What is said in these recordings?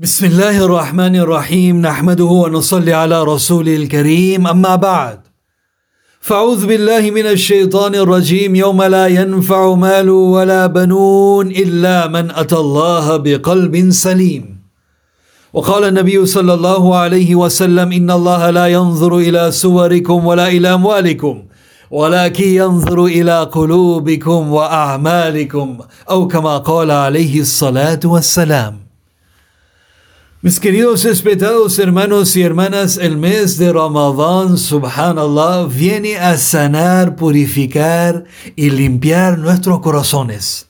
بسم الله الرحمن الرحيم نحمده ونصلي على رسول الكريم اما بعد فاعوذ بالله من الشيطان الرجيم يوم لا ينفع مال ولا بنون الا من اتى الله بقلب سليم وقال النبي صلى الله عليه وسلم ان الله لا ينظر إلى صوركم ولا إلى اموالكم ولكن ينظر إلى قلوبكم واعمالكم أو كما قال عليه الصلاه والسلام Mis queridos respetados hermanos y hermanas, el mes de Ramadán, subhanallah, viene a sanar, purificar y limpiar nuestros corazones.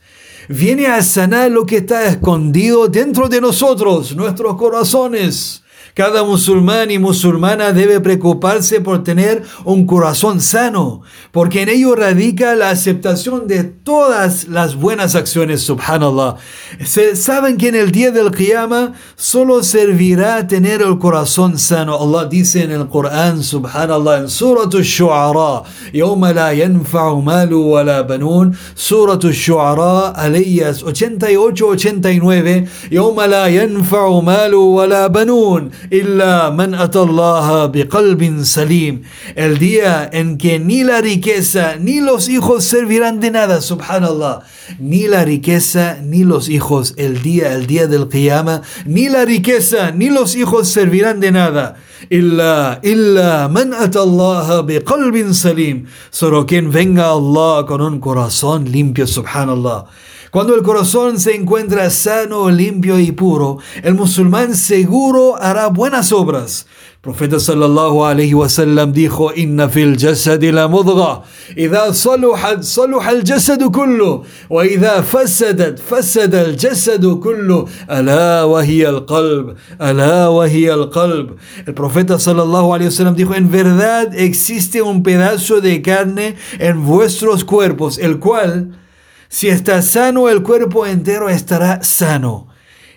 Viene a sanar lo que está escondido dentro de nosotros, nuestros corazones. Cada musulmán y musulmana debe preocuparse por tener un corazón sano, porque en ello radica la aceptación de todas las buenas acciones, subhanallah. Se, saben que en el día del Qiyamah solo servirá tener el corazón sano. Allah dice en el Corán, subhanallah, en Surah Al-Shu'ara, يوم لا ينفع مال ولا بنون, Surah Al-Shu'ara, aleyas 88-89, يوم لا ينفع مال ولا بنون illa man atallaha biqalbin salim. El día en que ni la riqueza ni los hijos servirán de nada, subhanallah. Ni la riqueza ni los hijos, el día, el día del Qiyamah, ni la riqueza ni los hijos servirán de nada. Illa, illa man atallaha biqalbin salim. Solo quien venga a Allah con un corazón limpio, subhanallah. Cuando el corazón se encuentra sano, limpio y puro, el musulmán seguro hará buenas obras. El profeta sallallahu alayhi wasallam dijo: Inna fil jasad la mudga, idha saluhat saluha al jasad kullu, wa idha fasadat fasada al jasad kullu, ala wa hiya al qalb, ala wa hiya al qalb. El profeta sallallahu alayhi wasallam dijo: En verdad existe un pedazo de carne en vuestros cuerpos, el cual si está sano, el cuerpo entero estará sano.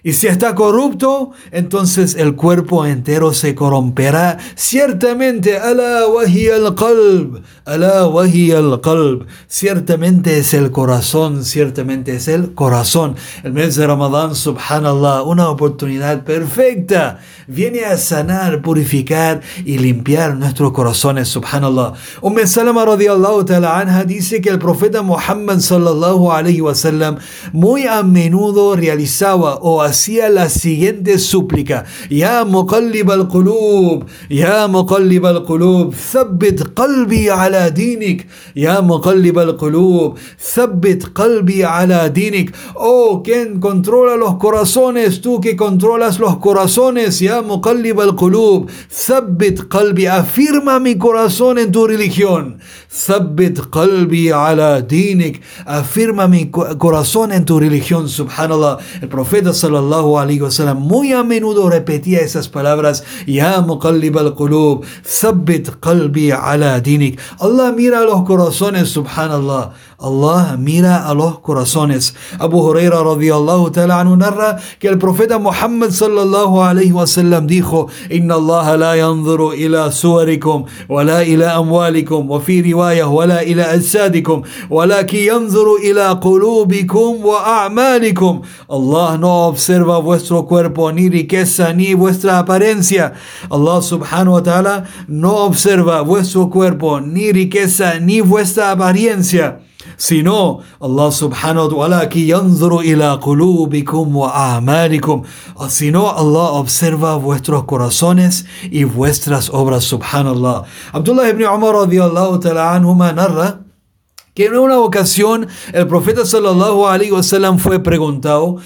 Y si está corrupto, entonces el cuerpo entero se corromperá. Ciertamente, ala wahi al qalb, ala wahi al qalb. Ciertamente es el corazón, ciertamente es el corazón. El mes de Ramadán, subhanallah, una oportunidad perfecta. Viene a sanar, purificar y limpiar nuestros corazones, subhanallah. Umm Salama radiallahu ta'ala anha dice que el profeta Muhammad sallallahu alayhi wa sallam muy a menudo realizaba o hacía la siguiente súplica: Ya muqallib al-qulub, Ya muqallib al-qulub, thabbit qalbi ala dinik, Ya muqallib al-qulub, thabbit qalbi ala dinik. Oh, quien controla los corazones, tú que controlas los corazones, Ya muqallib al-qulub, thabbit qalbi, afirma mi corazón en tu religión. Thabbit qalbi ala dinik, afirma mi corazón en tu religión, subhanallah. El profeta sallallahu alaihi wasallam muy a menudo repetía esas palabras, Ya muqallib al-qulub, thabbit qalbi ala dinik. Allah mira los corazones, subhanallah. Allah mira a los corazones. Abu Huraira radiyallahu ta'ala anhu narra que el profeta Muhammad sallallahu alaihi wasallam dijo, Inna Allah la yanzuru ila suwarikum, ولا إلى أموالكم وفي رواية ولا إلى أجسادكم ولكن ينظر إلى قلوبكم وأعمالكم Allah no observa vuestro cuerpo ni riqueza ni vuestra apariencia Allah subhanahu wa ta'ala no observa vuestro cuerpo ni riqueza ni vuestra apariencia sino Allah subhanahu wa ta'ala que yanzuru ila qulubikum wa a'malikum sino Allah observa vuestros corazones y vuestras obras subhanallah Abdullah ibn Umar radiyallahu ta'ala anhuma narra que en una ocasión el profeta sallallahu alaihi wasallam fue preguntado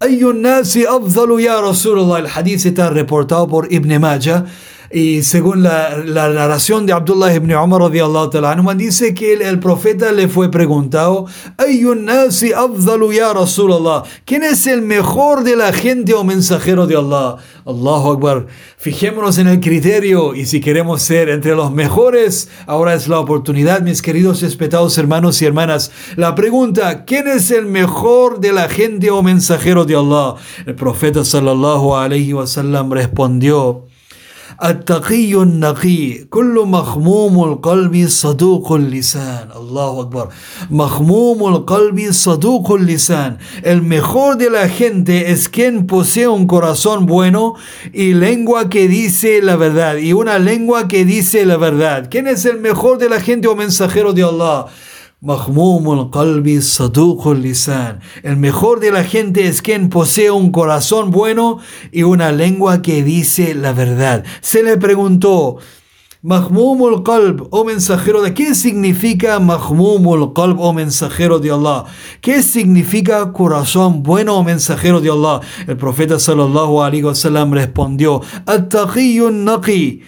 Ayun nasi afdalu ya Rasulullah el hadith está reportado por Ibn Majah y según la, la, narración de Abdullah ibn Umar radiallahu dice que el, el, profeta le fue preguntado, ya Rasulallah, ¿quién es el mejor de la gente o mensajero de Allah? Allahu Akbar. Fijémonos en el criterio y si queremos ser entre los mejores, ahora es la oportunidad, mis queridos respetados hermanos y hermanas. La pregunta, ¿quién es el mejor de la gente o mensajero de Allah? El profeta sallallahu alayhi wa sallam respondió, التقي النقي كل مخموم القلب صدوق اللسان الله أكبر مخموم القلب صدوق اللسان el mejor de la gente es quien posee un corazón bueno y lengua que dice la verdad y una lengua que dice la verdad ¿quién es el mejor de la gente o mensajero de Allah? Qalbi saduqul lisan. El mejor de la gente es quien posee un corazón bueno y una lengua que dice la verdad. Se le preguntó, Mahmumul qalb, oh mensajero de qué significa Mahmumul qalb, oh mensajero de Allah. ¿Qué significa corazón bueno, oh mensajero de Allah? El profeta sallallahu alaihi wasallam respondió, At-taqiyyun naqi.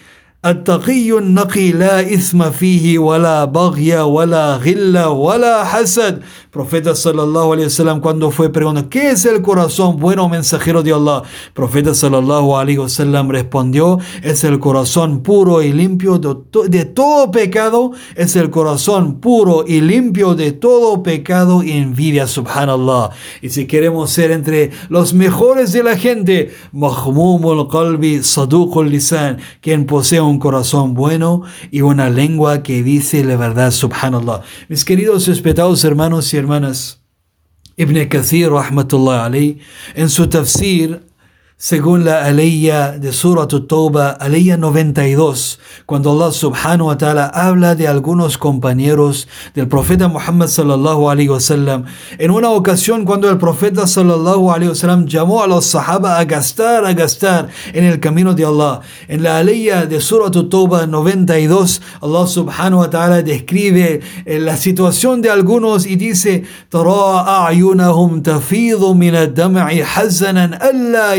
التقي النقي لا إثم فيه ولا بغي ولا غل ولا حسد Profeta sallallahu alaihi wasallam cuando fue preguntado, ¿qué es el corazón bueno mensajero de Allah? Profeta sallallahu alaihi wasallam respondió, es el corazón puro y limpio de, todo pecado, es el corazón puro y limpio de todo pecado y envidia, subhanallah. Y si queremos ser entre los mejores de la gente, mahmumul qalbi saduqul lisan, quien posee un corazón bueno y una lengua que dice la verdad, subhanallah. Mis queridos respetados hermanos y hermanas, Ibn Kathir, rahmatullah alayhi, en su tafsir, según la aleya de Surah Tawbah, aleya 92, cuando Allah subhanahu wa ta'ala habla de algunos compañeros del profeta Muhammad sallallahu alaihi wasallam, en una ocasión cuando el profeta sallallahu alaihi wasallam llamó a los sahaba a gastar, a gastar en el camino de Allah. En la aleya de Surah Tawbah 92, Allah subhanahu wa ta'ala describe eh, la situación de algunos y dice, ترى أعينهم تفيض من الدمع حزنا ألا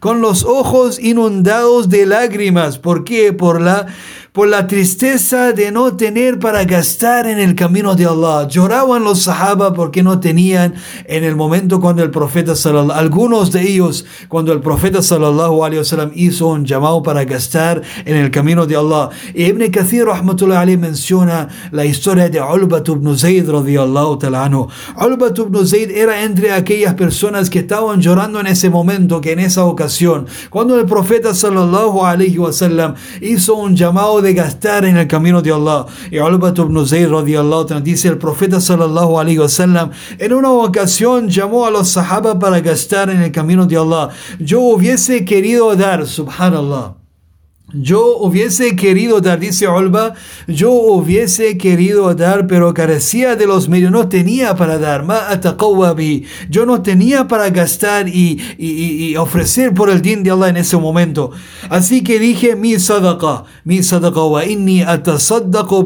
con los ojos inundados de lágrimas. ¿Por qué? Por la por la tristeza de no tener para gastar en el camino de Allah. Lloraban los sahaba porque no tenían en el momento cuando el profeta sallallahu algunos de ellos cuando el profeta sallallahu alaihi wasallam hizo un llamado para gastar en el camino de Allah. Y Ibn Kathir rahmatullah alayhi menciona la historia de Ulbat ibn Zayd radiyallahu ta'ala anhu. Ulbat ibn Zayd era entre aquellas personas que estaban llorando en ese momento, que en esa ocasión, cuando el profeta sallallahu alaihi wasallam hizo un llamado de gastar en el camino de Allah. Y Ulbat ibn Zayd dice el profeta sallallahu alaihi wasallam en una ocasión llamó a los sahaba para gastar en el camino de Allah. Yo hubiese querido dar, subhanallah. Yo hubiese querido dar, dice Olba, yo hubiese querido dar, pero carecía de los medios, no tenía para dar. Yo no tenía para gastar y, y, ofrecer por el din de Allah en ese momento. Así que dije, mi sadaqa, mi sadaqa, wa inni atasaddaqu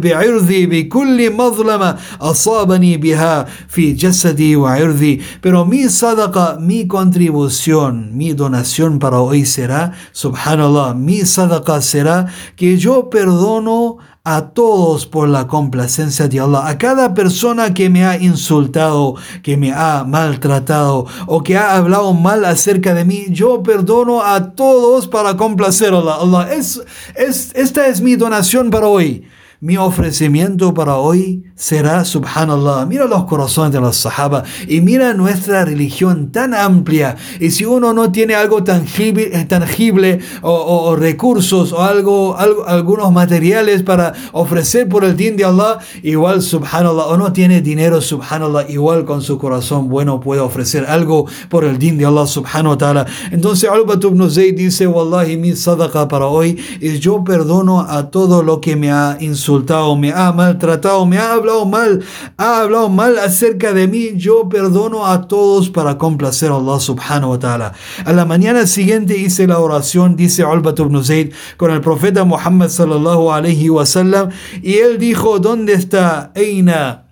bi'irdi bi kulli madlama asabani biha fi jasadi wa irdi. Pero mi sadaqa, mi contribución, mi donación para hoy será, subhanallah, mi sadaqa será que yo perdono a todos por la complacencia de Allah, a cada persona que me ha insultado, que me ha maltratado o que ha hablado mal acerca de mí, yo perdono a todos para complacer a Allah. Allah es, es, esta es mi donación para hoy. Mi ofrecimiento para hoy será, subhanallah, mira los corazones de los sahaba y mira nuestra religión tan amplia. Y si uno no tiene algo tangible, eh, tangible o, recursos o algo, algunos materiales para ofrecer por el din de Allah, igual, subhanallah, o no tiene dinero, subhanallah, igual con su corazón bueno puede ofrecer algo por el din de Allah, subhanahu wa ta'ala. Entonces, Al-Bat ibn Zayd dice, Wallahi, mi sadaqa para hoy y yo perdono a todo lo que me ha insultado me ha maltratado, me ha hablado mal, ha hablado mal acerca de mí, yo perdono a todos para complacer a Allah subhanahu wa ta'ala. A la mañana siguiente hice la oración, dice Ulbat ibn Zayd, con el profeta Muhammad sallallahu alayhi wa sallam, y él dijo, ¿dónde está? Eina,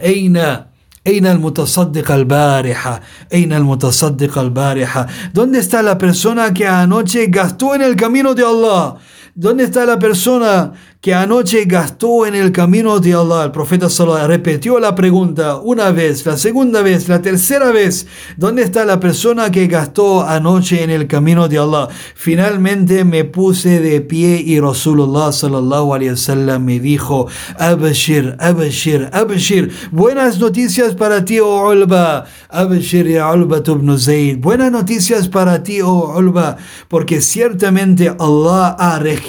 Eina. Eina al-mutasaddiq al-bariha. Eina al-mutasaddiq al-bariha. ¿Dónde está la persona que anoche gastó en el camino de Allah? ¿Dónde está la persona que anoche gastó en el camino de Allah? El profeta Salah repitió la pregunta una vez, la segunda vez, la tercera vez. ¿Dónde está la persona que gastó anoche en el camino de Allah? Finalmente me puse de pie y Rasulullah sallallahu alayhi wasallam me dijo, Abashir, Abashir, Abashir, buenas noticias para ti, oh Ulba, Abashir ya Ulba ibn Zayd, buenas noticias para ti, oh Ulba, porque ciertamente Allah ha registrado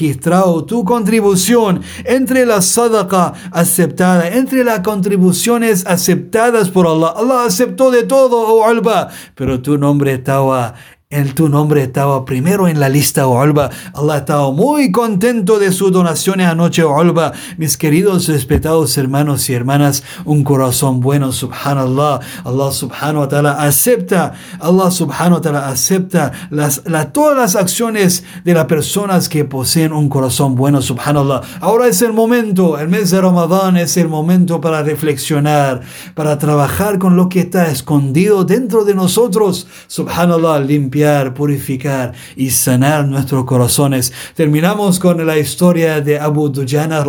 tu contribución entre la sadaqa aceptada, entre las contribuciones aceptadas por Allah. Allah aceptó de todo, oh Alba, pero tu nombre estaba en tu nombre estaba primero en la lista, oh Alba. Allah estaba muy contento de sus donaciones anoche, oh Alba. Mis queridos, respetados hermanos y hermanas, un corazón bueno, subhanallah. Allah subhanahu wa ta'ala acepta, Allah subhanahu wa ta'ala acepta las, todas las acciones de las personas que poseen un corazón bueno, subhanallah. Ahora es el momento, el mes de Ramadán es el momento para reflexionar, para trabajar con lo que está escondido dentro de nosotros, subhanallah, limpia purificar y sanar nuestros corazones. Terminamos con la historia de Abu Dujana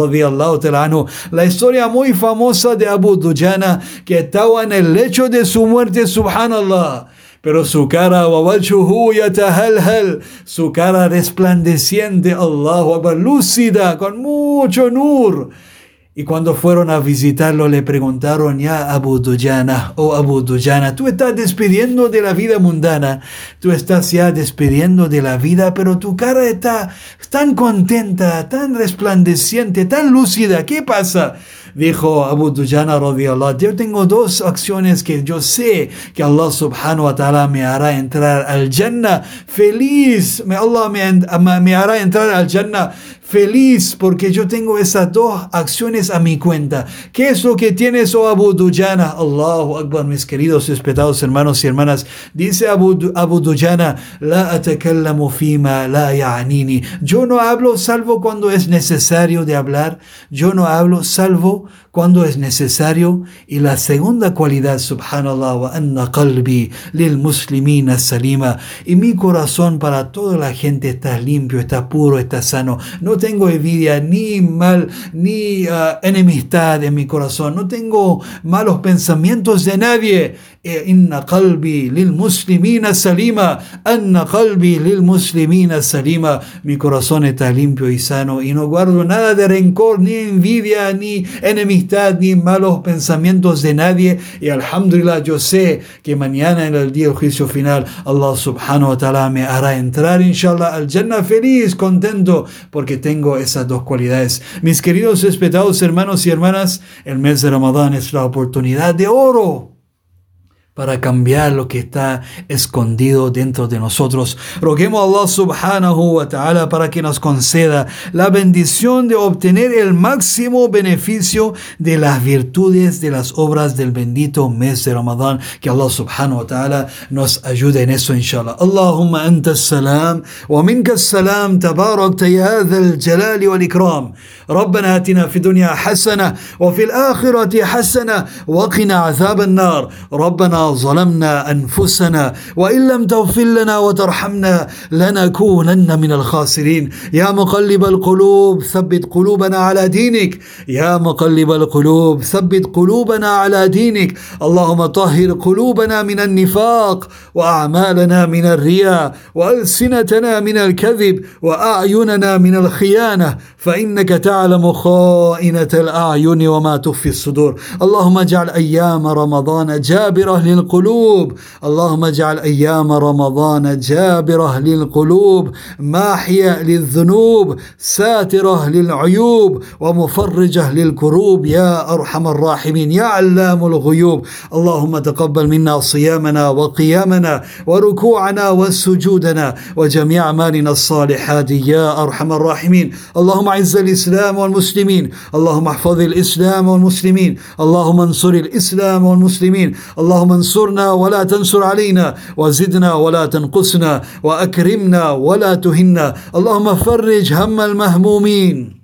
la historia muy famosa de Abu Dujana que estaba en el lecho de su muerte, subhanallah pero su cara, su cara resplandeciente, Allah, lúcida, con mucho nur. Y cuando fueron a visitarlo le preguntaron ya Abu Dujana, oh Abu Dujana, tú estás despidiendo de la vida mundana, tú estás ya despidiendo de la vida, pero tu cara está tan contenta, tan resplandeciente, tan lúcida, ¿qué pasa? Dijo Abu Dujana yo tengo dos acciones que yo sé que Allah subhanahu wa ta'ala me hará entrar al Jannah feliz, Allah me, me hará entrar al Jannah feliz porque yo tengo esas dos acciones a mi cuenta. ¿Qué es lo que tienes, oh Abu Dujana? Allahu Akbar, mis queridos respetados hermanos y hermanas. Dice Abu, Abu Dujana, la atakallamu fima la ya'nini. Yo no hablo salvo cuando es necesario de hablar. Yo no hablo salvo cuando es necesario. Y la segunda cualidad, subhanallah, wa anna qalbi lil muslimina salima. Y mi corazón para toda la gente está limpio, está puro, está sano. No tengo envidia, ni mal, ni uh, enemistad en mi corazón. No tengo malos pensamientos de nadie. E inna qalbi lil muslimina salima. Anna qalbi lil muslimina salima. Mi corazón está limpio y sano y no guardo nada de rencor, ni envidia, ni enemistad, ni malos pensamientos de nadie. Y alhamdulillah, yo sé que mañana en el día del juicio final, Allah subhanahu wa ta'ala me hará entrar, inshallah, al Jannah feliz, contento, porque tengo esas dos cualidades. Mis queridos respetados hermanos y hermanas, el mes de Ramadán es la oportunidad de oro para cambiar lo que está escondido dentro de nosotros. Roguemos a Allah subhanahu wa ta'ala para que nos conceda la bendición de obtener el máximo beneficio de las virtudes de las obras del bendito mes de Ramadán. Que Allah subhanahu wa ta'ala nos ayude en eso, inshallah. Allahumma anta salam wa minka salam tabarak ya jalali wal ikram. ربنا آتنا في الدنيا حسنة وفي الآخرة حسنة وقنا عذاب النار. ربنا ظلمنا أنفسنا وإن لم تغفر لنا وترحمنا لنكونن من الخاسرين. يا مقلب القلوب ثبت قلوبنا على دينك. يا مقلب القلوب ثبت قلوبنا على دينك. اللهم طهر قلوبنا من النفاق وأعمالنا من الرياء وألسنتنا من الكذب وأعيننا من الخيانة. فإنك تعلم خائنة الأعين وما تخفي الصدور. اللهم اجعل أيام رمضان جابرة للقلوب. اللهم اجعل أيام رمضان جابرة للقلوب. ماحية للذنوب ساترة للعيوب ومفرجة للكروب. يا أرحم الراحمين يا علام الغيوب. اللهم تقبل منا صيامنا وقيامنا وركوعنا وسجودنا وجميع أعمالنا الصالحات. يا أرحم الراحمين اللهم أعز الإسلام والمسلمين. اللهم احفظ الإسلام والمسلمين. اللهم انصر الإسلام والمسلمين. اللهم انصر انصرنا ولا تنصر علينا. وزدنا ولا تنقصنا. وأكرمنا ولا تهنا. اللهم فرج هم المهمومين.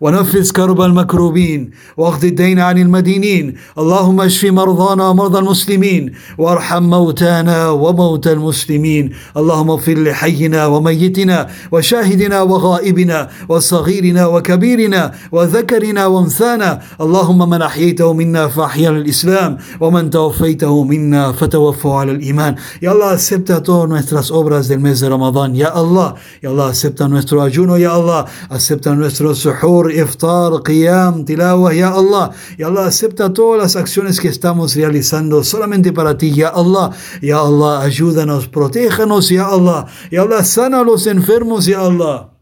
ونفس كرب المكروبين واقض الدين عن المدينين. اللهم اشف مرضانا ومرضى المسلمين وارحم موتانا وموتى المسلمين. اللهم اغفر لحينا وميتنا وشاهدنا وغائبنا وصغيرنا وكبيرنا وذكرنا وانثانا. اللهم من أحييته منا فأحيا الاسلام ومن توفيته منا فتوفوا على الإيمان. يا الله acepta todas nuestras obras del mes de Ramadán ya Allah ya Allah acepta nuestro ayuno ya Allah acepta nuestro suhur iftar, qiyam, tilawah, ya Allah. Ya Allah, acepta todas las acciones que estamos realizando solamente para ti, ya Allah. Ya Allah, ayúdanos, protéjanos, ya Allah. Ya Allah, sana a los enfermos, ya Allah.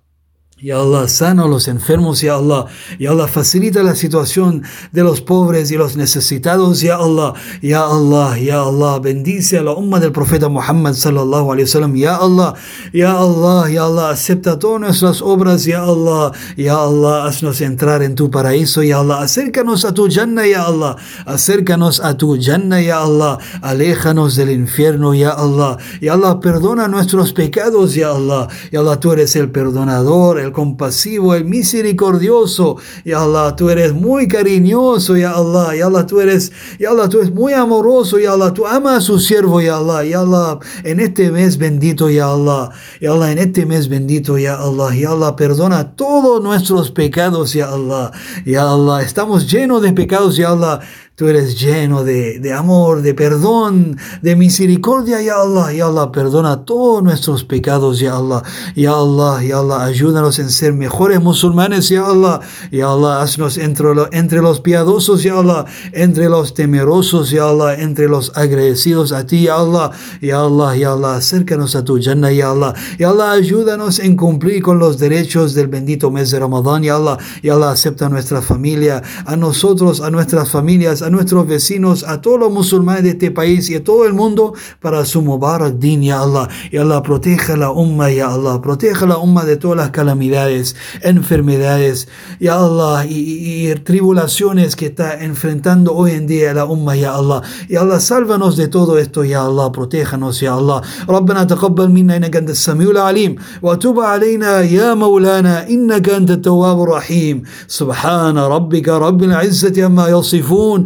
Ya Allah, sana a los enfermos, Ya Allah. Ya Allah, facilita la situación de los pobres y los necesitados, Ya Allah. Ya Allah, Ya Allah, bendice a la umma del profeta Muhammad sallallahu alayhi wasallam, Ya Allah. Ya Allah, Ya Allah, acepta todas nuestras obras, Ya Allah. Ya Allah, haznos entrar en tu paraíso, Ya Allah. Acércanos a tu Jannah, Ya Allah. Acércanos a tu Jannah, Ya Allah. Aléjanos del infierno, Ya Allah. Ya Allah, perdona nuestros pecados, Ya Allah. Ya Allah, tú eres el perdonador, el compasivo, el misericordioso. Ya Allah, tú eres muy cariñoso, Ya Allah. Ya Allah, tú eres, Ya Allah, tú eres muy amoroso, Ya Allah. Tú amas a su siervo, Ya Allah. Ya Allah, en este mes bendito, Ya Allah. Ya Allah, en este mes bendito, Ya Allah. Ya Allah, perdona todos nuestros pecados, Ya Allah. Ya Allah, estamos llenos de pecados, Ya Allah. Tú eres lleno de, de, amor, de perdón, de misericordia, ya Allah. Ya Allah, perdona todos nuestros pecados, ya Allah. Ya Allah, ya Allah, ayúdanos en ser mejores musulmanes, ya Allah. Ya Allah, haznos entre, entre los piadosos, ya Allah. Entre los temerosos, ya Allah. Entre los agradecidos a ti, ya Allah. Ya Allah, ya Allah, acércanos a tu Jannah, ya Allah. Ya Allah, ayúdanos en cumplir con los derechos del bendito mes de Ramadán, ya Allah. Ya Allah, acepta a nuestra familia, a nosotros, a nuestras familias, a nuestros vecinos, a todos los musulmanes de este país y a todo el mundo para su Mubarak Din, ya Allah. Y Allah proteja la umma, ya Allah. Proteja la umma de todas las calamidades, enfermedades, ya Allah, y, tribulaciones que está enfrentando hoy en día la umma, ya Allah. Y Allah, sálvanos de todo esto, ya Allah. Protéjanos, ya Allah. ربنا تقبل منا انك انت السميع العليم وتب علينا يا مولانا انك انت التواب الرحيم سبحان ربك رب العزه عما يصفون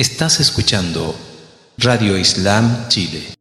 Estás escuchando Radio Islam Chile.